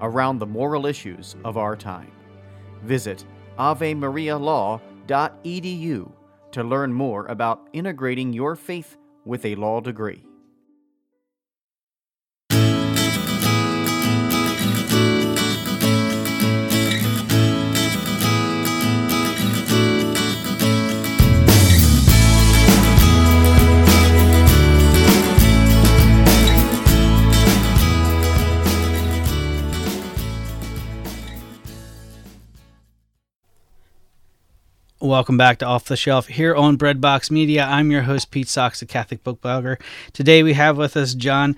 around the moral issues of our time. Visit avemarialaw.edu to learn more about integrating your faith with a law degree. Welcome back to Off the Shelf here on Breadbox Media. I'm your host, Pete Socks, the Catholic book blogger. Today we have with us John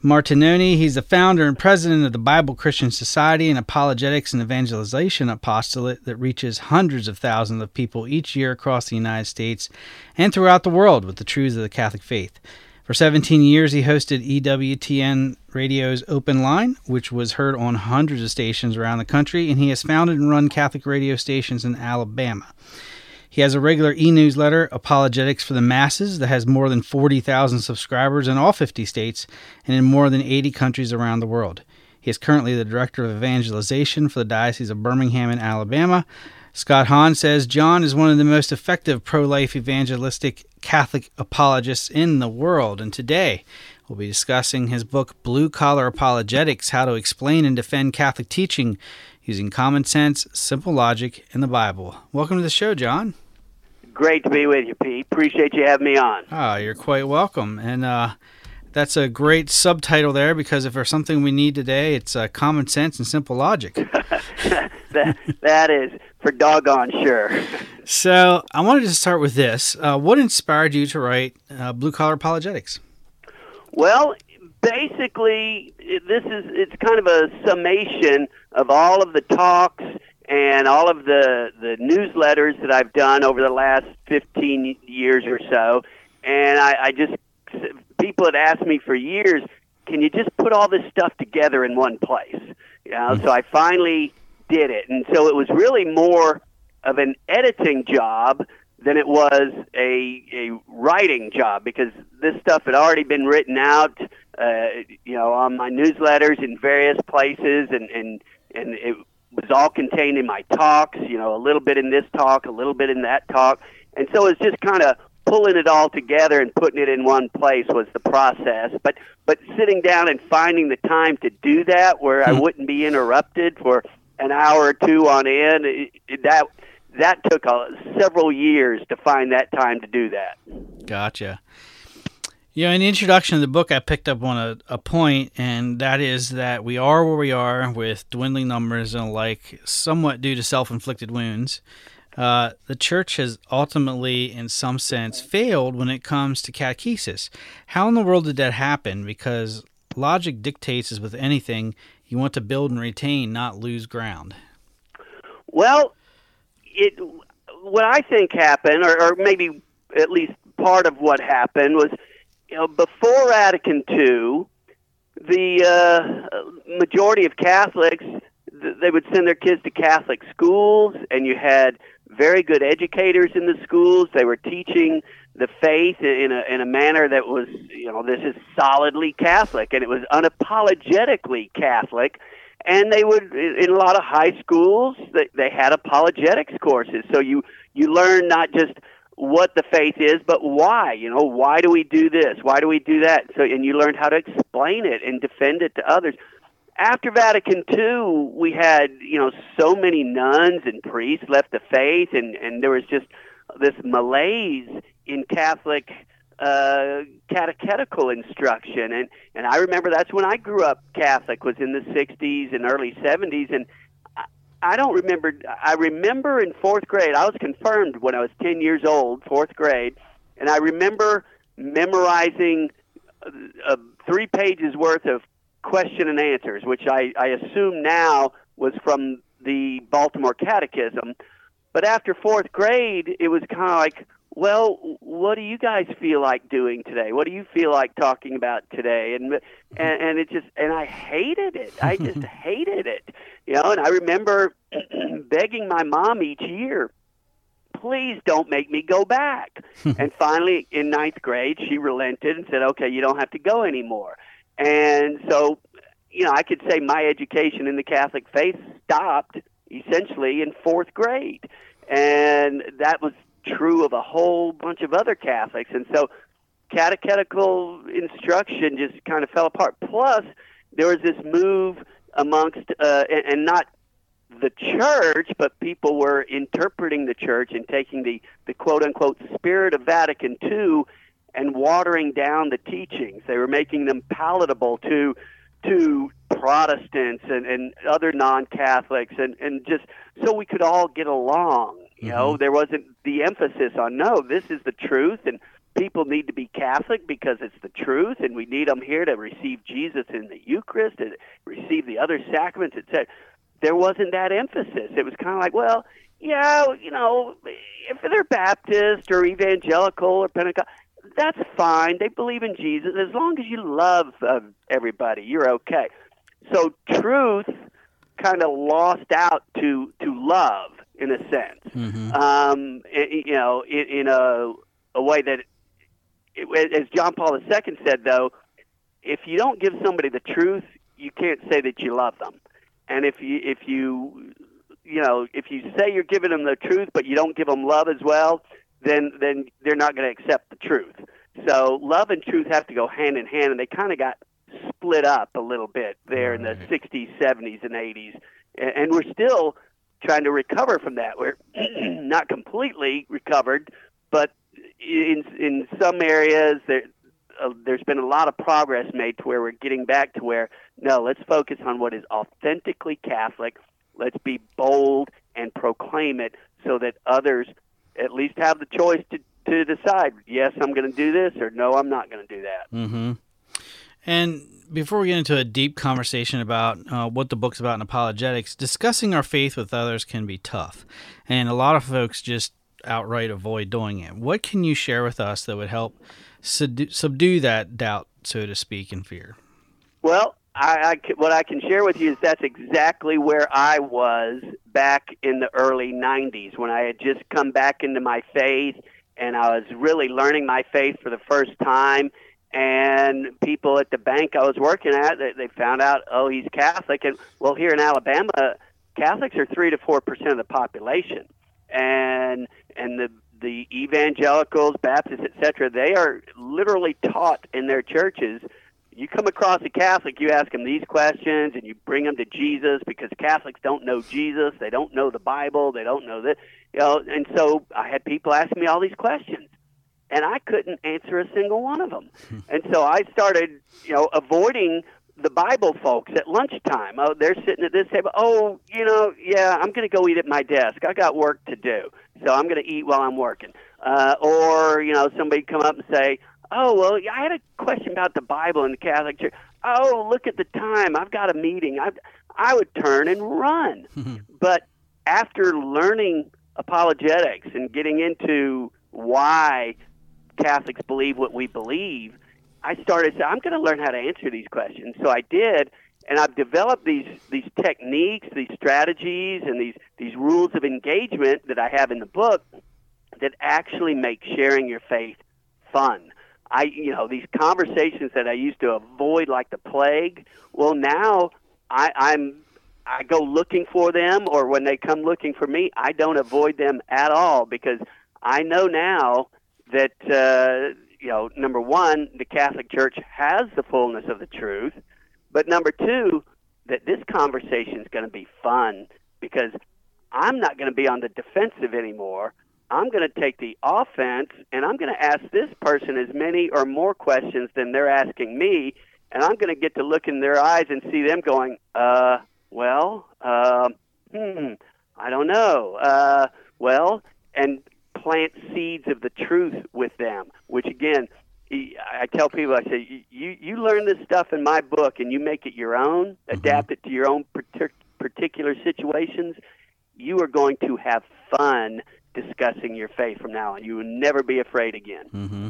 Martignoni. He's the founder and president of the Bible Christian Society, an apologetics and evangelization apostolate that reaches hundreds of thousands of people each year across the United States and throughout the world with the truths of the Catholic faith. For 17 years, he hosted EWTN Radio's Open Line, which was heard on hundreds of stations around the country, and he has founded and run Catholic radio stations in Alabama. He has a regular e newsletter, Apologetics for the Masses, that has more than 40,000 subscribers in all 50 states and in more than 80 countries around the world. He is currently the Director of Evangelization for the Diocese of Birmingham in Alabama. Scott Hahn says John is one of the most effective pro life evangelistic Catholic apologists in the world. And today we'll be discussing his book, Blue Collar Apologetics How to Explain and Defend Catholic Teaching Using Common Sense, Simple Logic, and the Bible. Welcome to the show, John. Great to be with you, Pete. Appreciate you having me on. Ah, you're quite welcome. And uh, that's a great subtitle there because if there's something we need today, it's uh, common sense and simple logic. that, that is for doggone sure. So I wanted to start with this. Uh, what inspired you to write uh, Blue Collar Apologetics? Well, basically, this is it's kind of a summation of all of the talks and all of the the newsletters that I've done over the last 15 years or so. And I, I just people had asked me for years, can you just put all this stuff together in one place? You know, so I finally did it, and so it was really more of an editing job than it was a a writing job because this stuff had already been written out, uh, you know, on my newsletters in various places, and and and it was all contained in my talks. You know, a little bit in this talk, a little bit in that talk, and so it's just kind of pulling it all together and putting it in one place was the process. But but sitting down and finding the time to do that, where I hmm. wouldn't be interrupted for an hour or two on end, it, it, that that took a, several years to find that time to do that. Gotcha. You know, in the introduction of the book, I picked up on a, a point, and that is that we are where we are with dwindling numbers and like, somewhat due to self inflicted wounds. Uh, the church has ultimately, in some sense, failed when it comes to catechesis. How in the world did that happen? Because logic dictates, as with anything, you want to build and retain, not lose ground. Well, it what I think happened, or, or maybe at least part of what happened, was you know, before Vatican II, the uh, majority of Catholics they would send their kids to Catholic schools, and you had very good educators in the schools. They were teaching the faith in a in a manner that was, you know, this is solidly Catholic, and it was unapologetically Catholic. And they would, in a lot of high schools, they, they had apologetics courses. So you you learn not just what the faith is, but why. You know, why do we do this? Why do we do that? So, and you learned how to explain it and defend it to others. After Vatican II, we had you know so many nuns and priests left the faith, and and there was just this malaise in Catholic uh, catechetical instruction, and and I remember that's when I grew up Catholic was in the '60s and early '70s, and I, I don't remember. I remember in fourth grade, I was confirmed when I was 10 years old, fourth grade, and I remember memorizing uh, three pages worth of question and answers, which I, I assume now was from the Baltimore Catechism. But after fourth grade, it was kind of like, well, what do you guys feel like doing today? What do you feel like talking about today? And and, and it just and I hated it. I just hated it. You know, and I remember begging my mom each year, please don't make me go back. and finally, in ninth grade, she relented and said, okay, you don't have to go anymore. And so, you know, I could say my education in the Catholic faith stopped essentially in fourth grade. And that was true of a whole bunch of other Catholics. And so catechetical instruction just kind of fell apart. Plus, there was this move amongst, uh, and, and not the church, but people were interpreting the church and taking the, the quote unquote spirit of Vatican II and watering down the teachings. They were making them palatable to to Protestants and, and other non Catholics and, and just so we could all get along. You mm-hmm. know, there wasn't the emphasis on no, this is the truth and people need to be Catholic because it's the truth and we need them here to receive Jesus in the Eucharist and receive the other sacraments, etc. There wasn't that emphasis. It was kind of like, well, yeah, you know, if they're Baptist or evangelical or Pentecostal, that's fine. They believe in Jesus. As long as you love uh, everybody, you're okay. So truth kind of lost out to to love in a sense. Mm-hmm. Um, you know, in, in a a way that, it, as John Paul II said, though, if you don't give somebody the truth, you can't say that you love them. And if you if you you know if you say you're giving them the truth, but you don't give them love as well, then then they're not going to accept the truth. So love and truth have to go hand in hand, and they kind of got split up a little bit there right. in the 60s, 70s, and 80s, and, we're still trying to recover from that. We're not completely recovered, but in in some areas there. Uh, there's been a lot of progress made to where we're getting back to where no, let's focus on what is authentically Catholic. Let's be bold and proclaim it so that others at least have the choice to, to decide, yes, I'm going to do this, or no, I'm not going to do that. Mm-hmm. And before we get into a deep conversation about uh, what the book's about in apologetics, discussing our faith with others can be tough. And a lot of folks just outright avoid doing it. What can you share with us that would help subdue, subdue that doubt, so to speak, and fear? Well, I, I, what I can share with you is that's exactly where I was back in the early 90s when I had just come back into my faith and I was really learning my faith for the first time. And people at the bank I was working at, they, they found out, oh, he's Catholic. And well, here in Alabama, Catholics are three to four percent of the population, and and the the evangelicals, Baptists, etc. They are literally taught in their churches you come across a Catholic, you ask them these questions, and you bring them to Jesus because Catholics don't know Jesus, they don't know the Bible, they don't know that, you know. And so I had people asking me all these questions, and I couldn't answer a single one of them. and so I started, you know, avoiding the Bible folks at lunchtime. Oh, they're sitting at this table. Oh, you know, yeah, I'm going to go eat at my desk. I got work to do, so I'm going to eat while I'm working. Uh, or you know, somebody come up and say Oh, well, I had a question about the Bible and the Catholic Church. Oh, look at the time. I've got a meeting. I I would turn and run. Mm-hmm. but after learning apologetics and getting into why Catholics believe what we believe, I started I'm going to learn how to answer these questions. So I did, and I've developed these these techniques, these strategies, and these these rules of engagement that I have in the book that actually make sharing your faith fun. I, you know, these conversations that I used to avoid like the plague. Well, now I, I'm I go looking for them, or when they come looking for me, I don't avoid them at all because I know now that uh, you know, number one, the Catholic Church has the fullness of the truth, but number two, that this conversation is going to be fun because I'm not going to be on the defensive anymore. I'm going to take the offense and I'm going to ask this person as many or more questions than they're asking me. And I'm going to get to look in their eyes and see them going, uh, well, uh, hmm, I don't know. Uh, well, and plant seeds of the truth with them, which again, I tell people, I say, you you learn this stuff in my book and you make it your own, mm-hmm. adapt it to your own particular situations. You are going to have fun discussing your faith from now on. You will never be afraid again. Mm-hmm.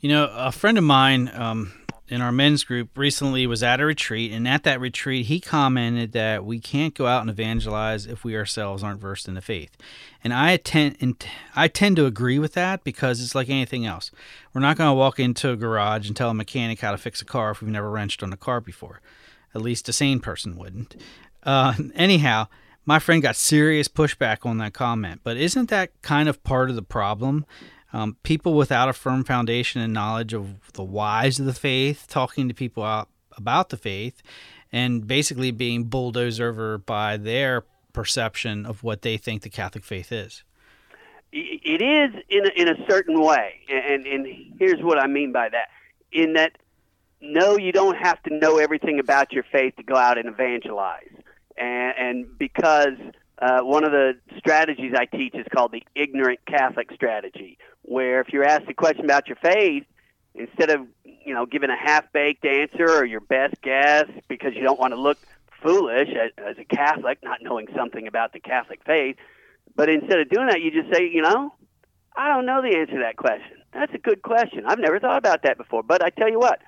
You know, a friend of mine, um, in our men's group recently was at a retreat, and at that retreat, he commented that we can't go out and evangelize if we ourselves aren't versed in the faith. And I tend, I tend to agree with that because it's like anything else. We're not going to walk into a garage and tell a mechanic how to fix a car if we've never wrenched on a car before. At least a sane person wouldn't. Uh, anyhow, my friend got serious pushback on that comment, but isn't that kind of part of the problem? Um, people without a firm foundation and knowledge of the whys of the faith, talking to people out about the faith, and basically being bulldozed over by their perception of what they think the Catholic faith is. It is in a, in a certain way, and and here's what I mean by that: in that, no, you don't have to know everything about your faith to go out and evangelize, and, and because uh, one of the strategies I teach is called the ignorant Catholic strategy, where if you're asked a question about your faith, instead of you know giving a half-baked answer or your best guess because you don't want to look foolish as, as a Catholic, not knowing something about the Catholic faith, but instead of doing that, you just say, you know, I don't know the answer to that question. That's a good question. I've never thought about that before, but I tell you what,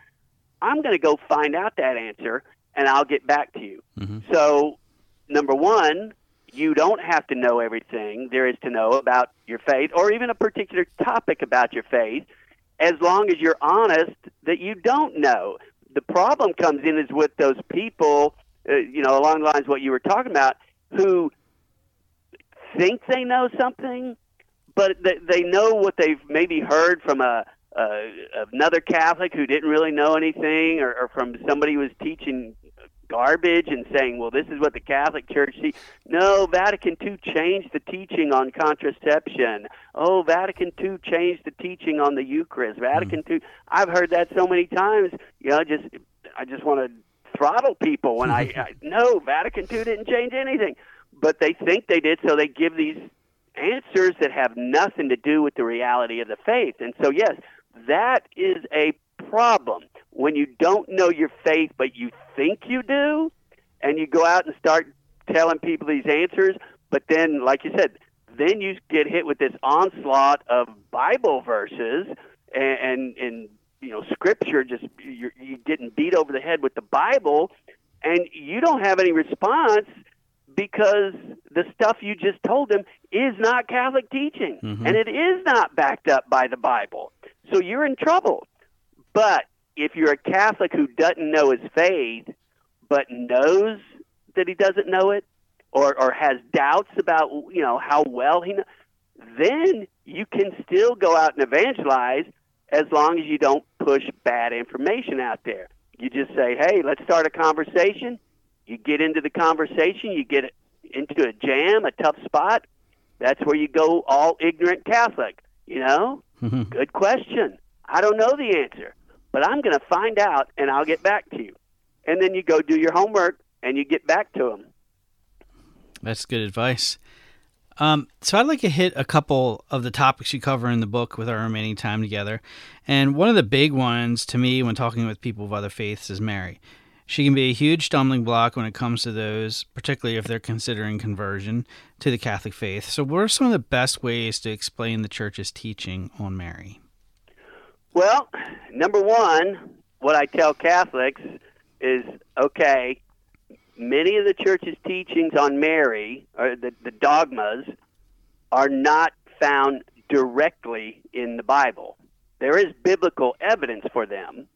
I'm going to go find out that answer and I'll get back to you. Mm-hmm. So, number one, you don't have to know everything there is to know about your faith or even a particular topic about your faith as long as you're honest that you don't know. The problem comes in is with those people, uh, you know, along the lines of what you were talking about, who think they know something, but they, they know what they've maybe heard from a, a another Catholic who didn't really know anything, or, or from somebody who was teaching garbage and saying, well, this is what the Catholic Church sees. No, Vatican II changed the teaching on contraception. Oh, Vatican II changed the teaching on the Eucharist. Vatican mm. II. I've heard that so many times. You know, just I just want to throttle people when I, I no Vatican II didn't change anything, but they think they did, so they give these answers that have nothing to do with the reality of the faith. And so, yes, that is a problem when you don't know your faith, but you think you do, and you go out and start telling people these answers, but then, like you said, then you get hit with this onslaught of Bible verses and and, and you know Scripture. Just you're, you're getting beat over the head with the Bible, and you don't have any response because the stuff you just told them is not Catholic teaching, mm-hmm. and it is not backed up by the Bible. So you're in trouble. But if you're a Catholic who doesn't know his faith, but knows that he doesn't know it, or or has doubts about you know how well he knows, then you can still go out and evangelize as long as you don't push bad information out there. You just say, "Hey, let's start a conversation." You get into the conversation, you get into a jam, a tough spot. That's where you go all ignorant Catholic. You know, mm-hmm. good question. I don't know the answer but I'm going to find out and I'll get back to you. And then you go do your homework and you get back to them. That's good advice. Um, so I'd like to hit a couple of the topics you cover in the book with our remaining time together. And one of the big ones to me when talking with people of other faiths is Mary. She can be a huge stumbling block when it comes to those, particularly if they're considering conversion to the Catholic faith. So, what are some of the best ways to explain the Church's teaching on Mary? Well, number one, what I tell Catholics is okay, many of the church's teachings on Mary, or the, the dogmas, are not found directly in the Bible. There is biblical evidence for them,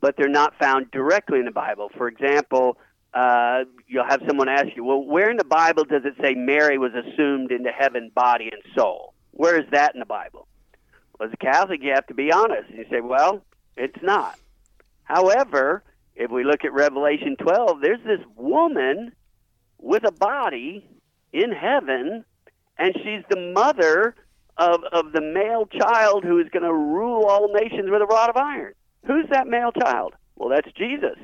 but they're not found directly in the Bible. For example, uh, you'll have someone ask you, well, where in the Bible does it say Mary was assumed into heaven, body, and soul? Where is that in the Bible? As a Catholic, you have to be honest. You say, well, it's not. However, if we look at Revelation 12, there's this woman with a body in heaven, and she's the mother of, of the male child who is going to rule all nations with a rod of iron. Who's that male child? Well, that's Jesus.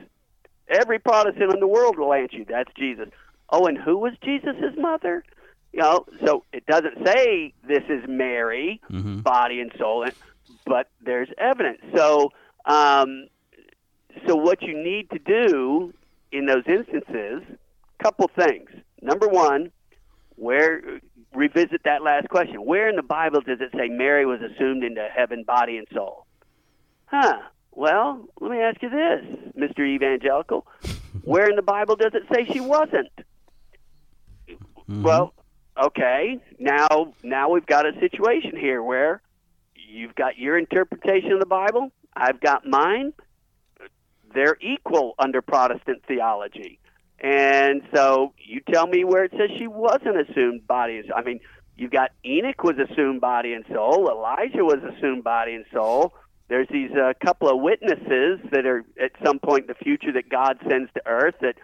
Every Protestant in the world will answer you, that's Jesus. Oh, and who was Jesus' mother? You know, so it doesn't say this is Mary, Mhm. body and soul, but there's evidence. So, um, so what you need to do in those instances, couple things. Number one, where revisit that last question. Where in the Bible does it say Mary was assumed into heaven, body and soul? Huh. Well, let me ask you this, Mr. Evangelical. Where in the Bible does it say she wasn't? Well, okay. Now, now we've got a situation here where you've got your interpretation of the Bible. I've got mine. They're equal under Protestant theology. And so you tell me where it says she wasn't assumed body and I mean, you've got Enoch was assumed body and soul, Elijah was assumed body and soul. There's these uh, couple of witnesses that are at some point in the future that God sends to earth that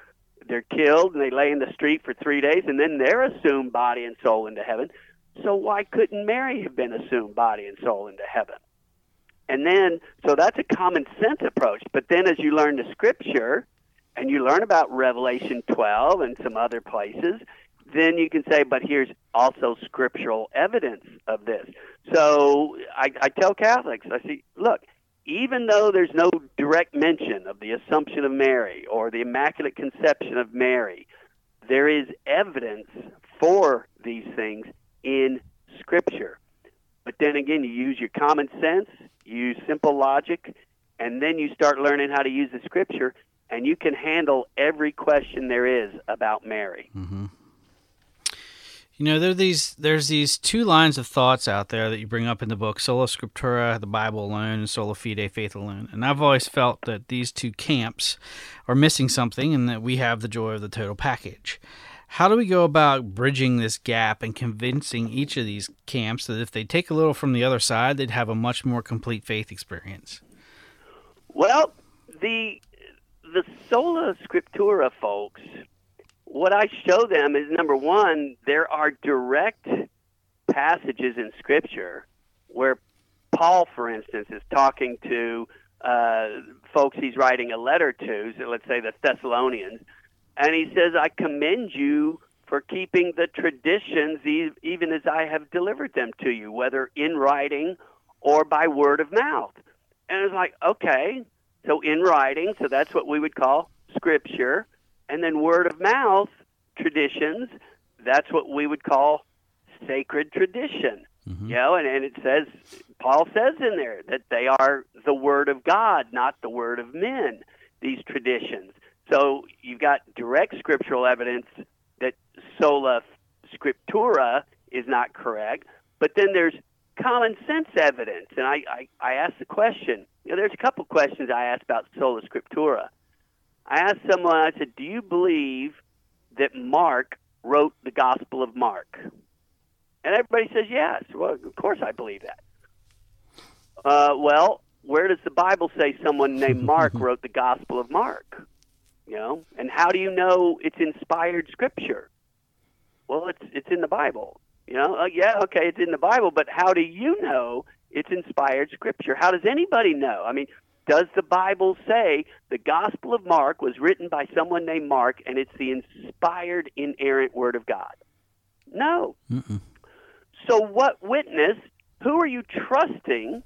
they're killed and they lay in the street for three days and then they're assumed body and soul into heaven. So why couldn't Mary have been assumed body and soul into heaven? And then, so that's a common sense approach. But then as you learn the scripture and you learn about Revelation 12 and some other places, then you can say, but here's also scriptural evidence of this. So I, I tell Catholics, I say, look, even though there's no direct mention of the Assumption of Mary or the Immaculate Conception of Mary, there is evidence for these things in Scripture. But then again, you use your common sense, you use simple logic, and then you start learning how to use the Scripture, and you can handle every question there is about Mary. Mm-hmm. You know, there are these there's these two lines of thoughts out there that you bring up in the book, Sola Scriptura, the Bible alone, and Sola Fide, faith alone. And I've always felt that these two camps are missing something and that we have the joy of the total package. How do we go about bridging this gap and convincing each of these camps that if they take a little from the other side, they'd have a much more complete faith experience? Well, the the sola scriptura folks, what I show them is number one, there are direct passages in Scripture where Paul, for instance, is talking to uh, folks he's writing a letter to, so let's say the Thessalonians, and he says, "I commend you." For keeping the traditions, even as I have delivered them to you, whether in writing or by word of mouth. And it's like, okay, so in writing, so that's what we would call scripture, and then word of mouth traditions, that's what we would call sacred tradition. Mm-hmm. You know, and, and it says Paul says in there that they are the word of God, not the word of men, these traditions. So you've got direct scriptural evidence that sola scriptura is not correct, but then there's common sense evidence. And I, I, I asked the question, you know, there's a couple questions I asked about sola scriptura. I asked someone, I said, Do you believe that Mark wrote the Gospel of Mark? And everybody says yes. Well, of course I believe that. Uh, well, where does the Bible say someone named Mark wrote the Gospel of Mark? You know, and how do you know it's inspired Scripture? Well, it's it's in the Bible. You know, uh, yeah, okay, it's in the Bible, but how do you know it's inspired Scripture? How does anybody know? I mean, does the Bible say the Gospel of Mark was written by someone named Mark and it's the inspired, inerrant Word of God? No. So, what witness, who are you trusting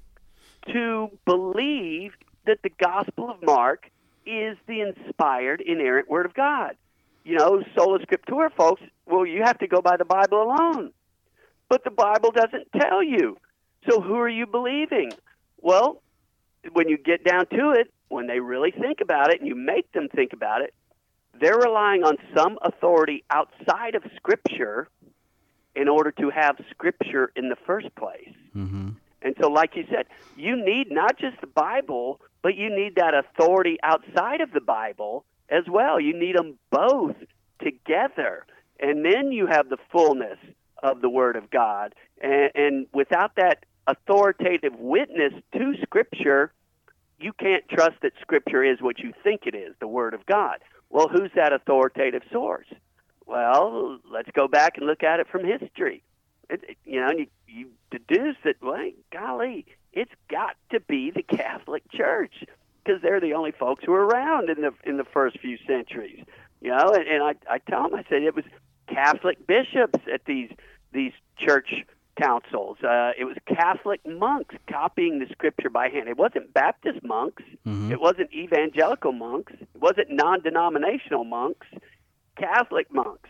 to believe that the Gospel of Mark is the inspired, inerrant Word of God? You know, sola scriptura, folks, well, you have to go by the Bible alone. But the Bible doesn't tell you. So, who are you believing? Well, when you get down to it, when they really think about it and you make them think about it, they're relying on some authority outside of Scripture in order to have Scripture in the first place. Mm-hmm. And so, like you said, you need not just the Bible, but you need that authority outside of the Bible as well. You need them both together. And then you have the fullness of the Word of God. And, and without that authoritative witness to Scripture, you can't trust that Scripture is what you think it is, the Word of God. Well, who's that authoritative source? Well, let's go back and look at it from history. It, you know, you, you deduce that, well, golly, it's got to be the Catholic Church because they're the only folks who were around in the in the first few centuries. You know, and, and I I tell them I said it was Catholic bishops at these these church councils. Uh, it was Catholic monks copying the scripture by hand. It wasn't Baptist monks. Mhm. It wasn't evangelical monks. It wasn't non-denominational monks. Catholic monks.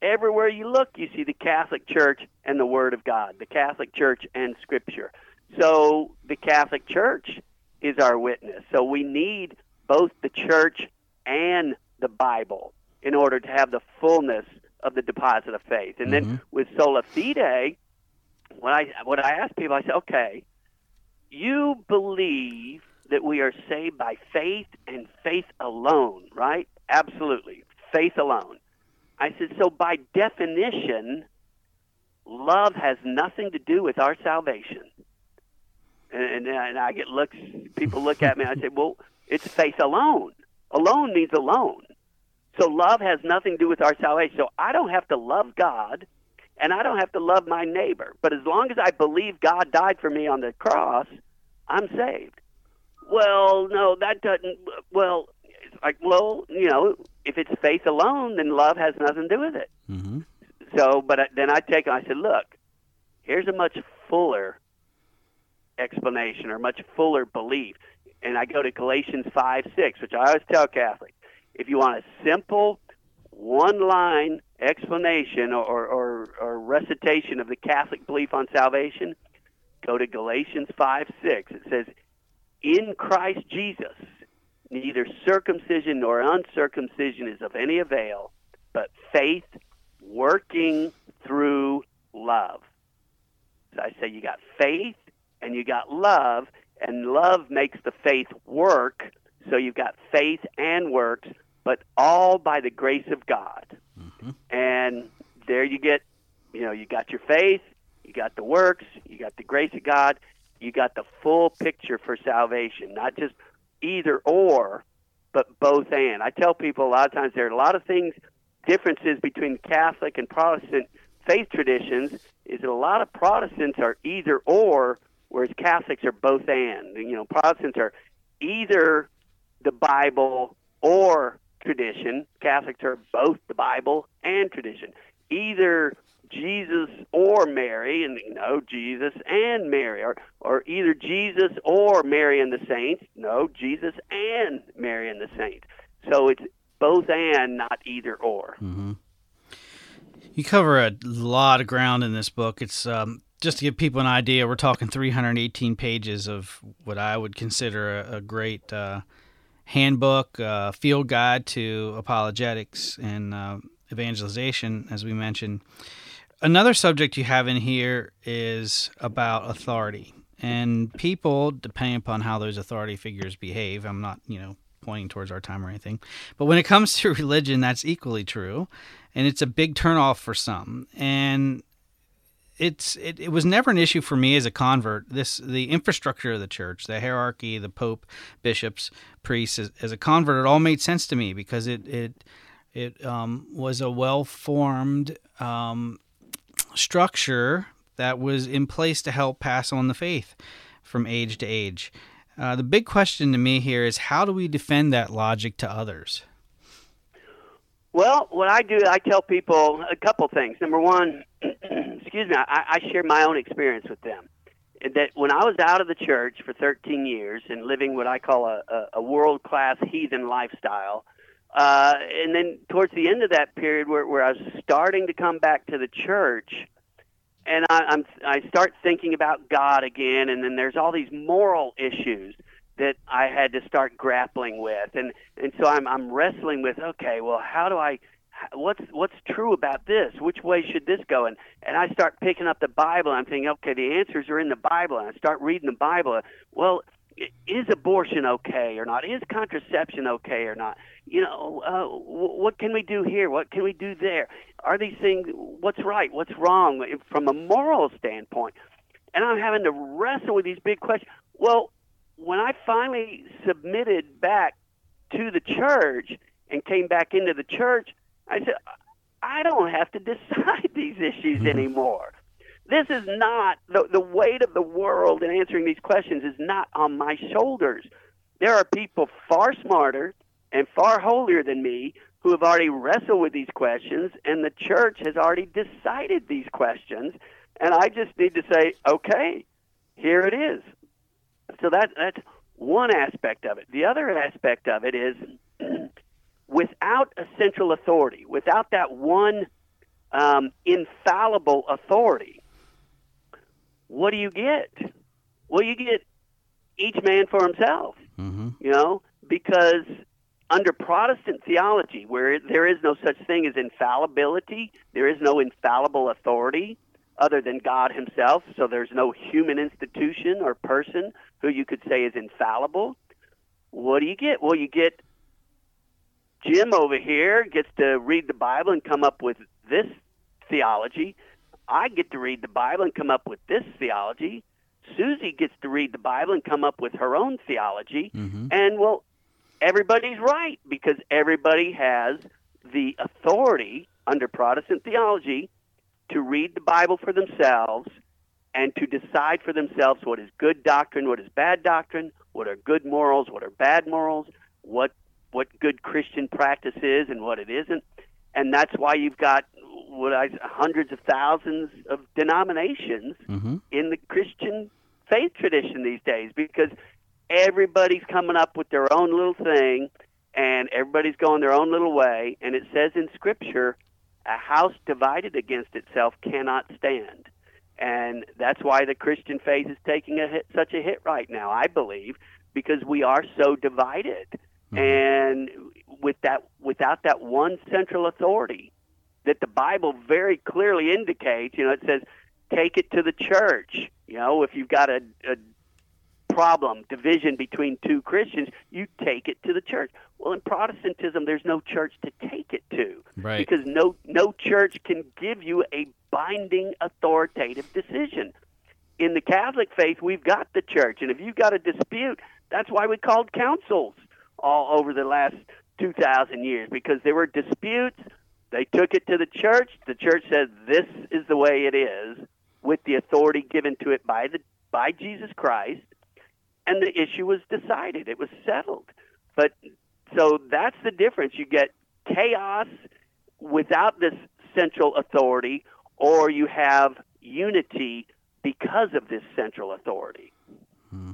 Everywhere you look, you see the Catholic Church and the Word of God, the Catholic Church and Scripture. So the Catholic Church is our witness. So we need both the church and the Bible in order to have the fullness of the deposit of faith. And then with sola fide, when I when I ask people, I say, okay, you believe that we are saved by faith and faith alone, right? Absolutely, faith alone. I said, so by definition, love has nothing to do with our salvation. And, and, and I get looks, people look at me, I say, well, it's faith alone. Alone means alone. So love has nothing to do with our salvation. So I don't have to love God and I don't have to love my neighbor. But as long as I believe God died for me on the cross, I'm saved. Well, no, that doesn't. Well, it's like, well, you know, if it's faith alone, then love has nothing to do with it. Mm-hmm. So, but I- then I take, I said, look, here's a much fuller explanation or much fuller belief. And I go to Galatians 5 6, which I always tell Catholics if you want a simple, one line explanation or, or, or, recitation of the Catholic belief on salvation, go to Galatians 5 6. It says, In Christ Jesus, neither circumcision nor uncircumcision is of any avail, but faith working through love. So I say you got faith and you got love, and love makes the faith work. So you've got faith and works, but all by the grace of God. Mm-hmm. And there you get, you know, you got your faith, you got the works, you got the grace of God, you got the full picture for salvation, not just either or, but both and. I tell people a lot of times there are a lot of things, differences between Catholic and Protestant faith traditions, is that a lot of Protestants are either or, whereas Catholics are both and. You know, Protestants are either the Bible or tradition. Catholics are both the Bible and tradition. Either Jesus or Mary, and no, Jesus and Mary, or or either Jesus or Mary and the saints. No, Jesus and Mary and the saints. So it's both and, not either or. You cover a lot of ground in this book. It's um, just to give people an idea. We're talking 318 pages of what I would consider a, a great uh, handbook, uh, field guide to apologetics and uh, evangelization, as we mentioned. Another subject you have in here is about authority and people, depending upon how those authority figures behave. I'm not, you know, pointing towards our time or anything, but when it comes to religion, that's equally true, and it's a big turnoff for some. And it's it, it was never an issue for me as a convert. This the infrastructure of the church, the hierarchy, the pope, bishops, priests. As, as a convert, it all made sense to me because it it it um, was a well formed um, structure that was in place to help pass on the faith from age to age. Uh, the big question to me here is how do we defend that logic to others? Well, what I do, I tell people a couple things. Number one, excuse me, I, I share my own experience with them. That when I was out of the church for 13 years and living what I call a, a, a world class heathen lifestyle, uh, and then towards the end of that period where, where I was starting to come back to the church, and I, I'm I start thinking about God again, and then there's all these moral issues that I had to start grappling with, and and so I'm I'm wrestling with okay, well, how do I what's what's true about this? Which way should this go? And and I start picking up the Bible. I'm thinking, okay, the answers are in the Bible, and I start reading the Bible. Well, is abortion okay or not? Is contraception okay or not? You know, uh, w- what can we do here? What can we do there? Are these things? What's right? What's wrong from a moral standpoint? And I'm having to wrestle with these big questions. Well, when I finally submitted back to the church and came back into the church, I said, I don't have to decide these issues Mm-hmm. anymore. This is not the, the weight of the world in answering these questions is not on my shoulders. There are people far smarter and far holier than me who have already wrestled with these questions, and the church has already decided these questions. And I just need to say, okay, here it is. So that that's one aspect of it. The other aspect of it is without a central authority, without that one um, infallible authority, what do you get? Well, you get each man for himself. Mm-hmm. You know, because under Protestant theology, where there is no such thing as infallibility, there is no infallible authority other than God Himself. So there's no human institution or person who you could say is infallible. What do you get? Well, you get Jim over here gets to read the Bible and come up with this theology. I get to read the Bible and come up with this theology. Susie gets to read the Bible and come up with her own theology. Mm-hmm. And well, everybody's right because everybody has the authority under Protestant theology to read the Bible for themselves and to decide for themselves what is good doctrine, what is bad doctrine, what are good morals, what are bad morals, what what good Christian practice is and what it isn't. And that's why you've got what I hundreds of thousands of denominations Mm-hmm. in the Christian faith tradition these days because everybody's coming up with their own little thing and everybody's going their own little way. And it says in Scripture, a house divided against itself cannot stand. And that's why the Christian faith is taking a hit, such a hit right now, I believe, because we are so divided. Mm-hmm. And with that, without that one central authority that the Bible very clearly indicates, you know, it says, take it to the church. You know, if you've got a, a problem, division between two Christians, you take it to the church. Well, in Protestantism, there's no church to take it to Right. because no no church can give you a binding authoritative decision. In the Catholic faith, we've got the church, and if you've got a dispute, that's why we called councils all over the last 2,000 years because there were disputes. They took it to the church. The church said, "This is the way it is," with the authority given to it by the by Jesus Christ, and the issue was decided. It was settled. But so that's the difference. You get chaos without this central authority, or you have unity because of this central authority. Hmm.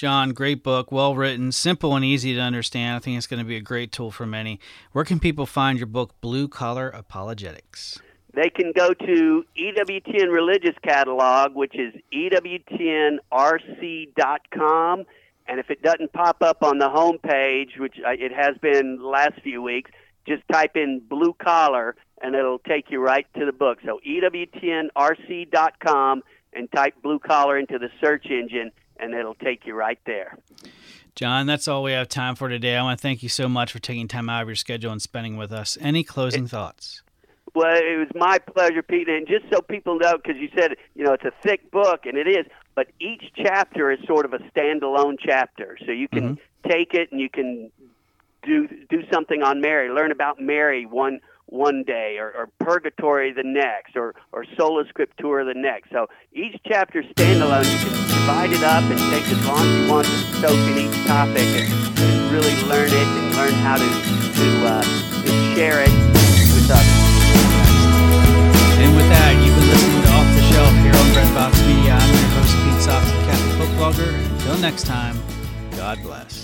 John, great book, well written, simple and easy to understand. I think it's going to be a great tool for many. Where can people find your book, Blue Collar Apologetics? They can go to EWTN Religious Catalog, which is EWTNRC.com. And if it doesn't pop up on the home page, which it has been last few weeks, just type in blue collar and it'll take you right to the book. So EWTNRC.com and type blue collar into the search engine and it'll take you right there. John, that's all we have time for today. I want to thank you so much for taking time out of your schedule and spending with us. Any closing thoughts? Well, it was my pleasure, Pete. And just so people know, because you said, you know, it's a thick book, and it is, but each chapter is sort of a standalone chapter. So you can mm-hmm. take it and you can do do something on Mary, learn about Mary one one day, or, or purgatory the next, or or sola scriptura the next. So each chapter standalone. You can divide it up and take as long as you want to soak in each topic and, and really learn it and learn how to to, uh, to share it with others. And with that, you've been listening to Off the Shelf here on Breadbox Media. I'm your host, Pete Socks, Catholic Book Blogger. Until next time, God bless.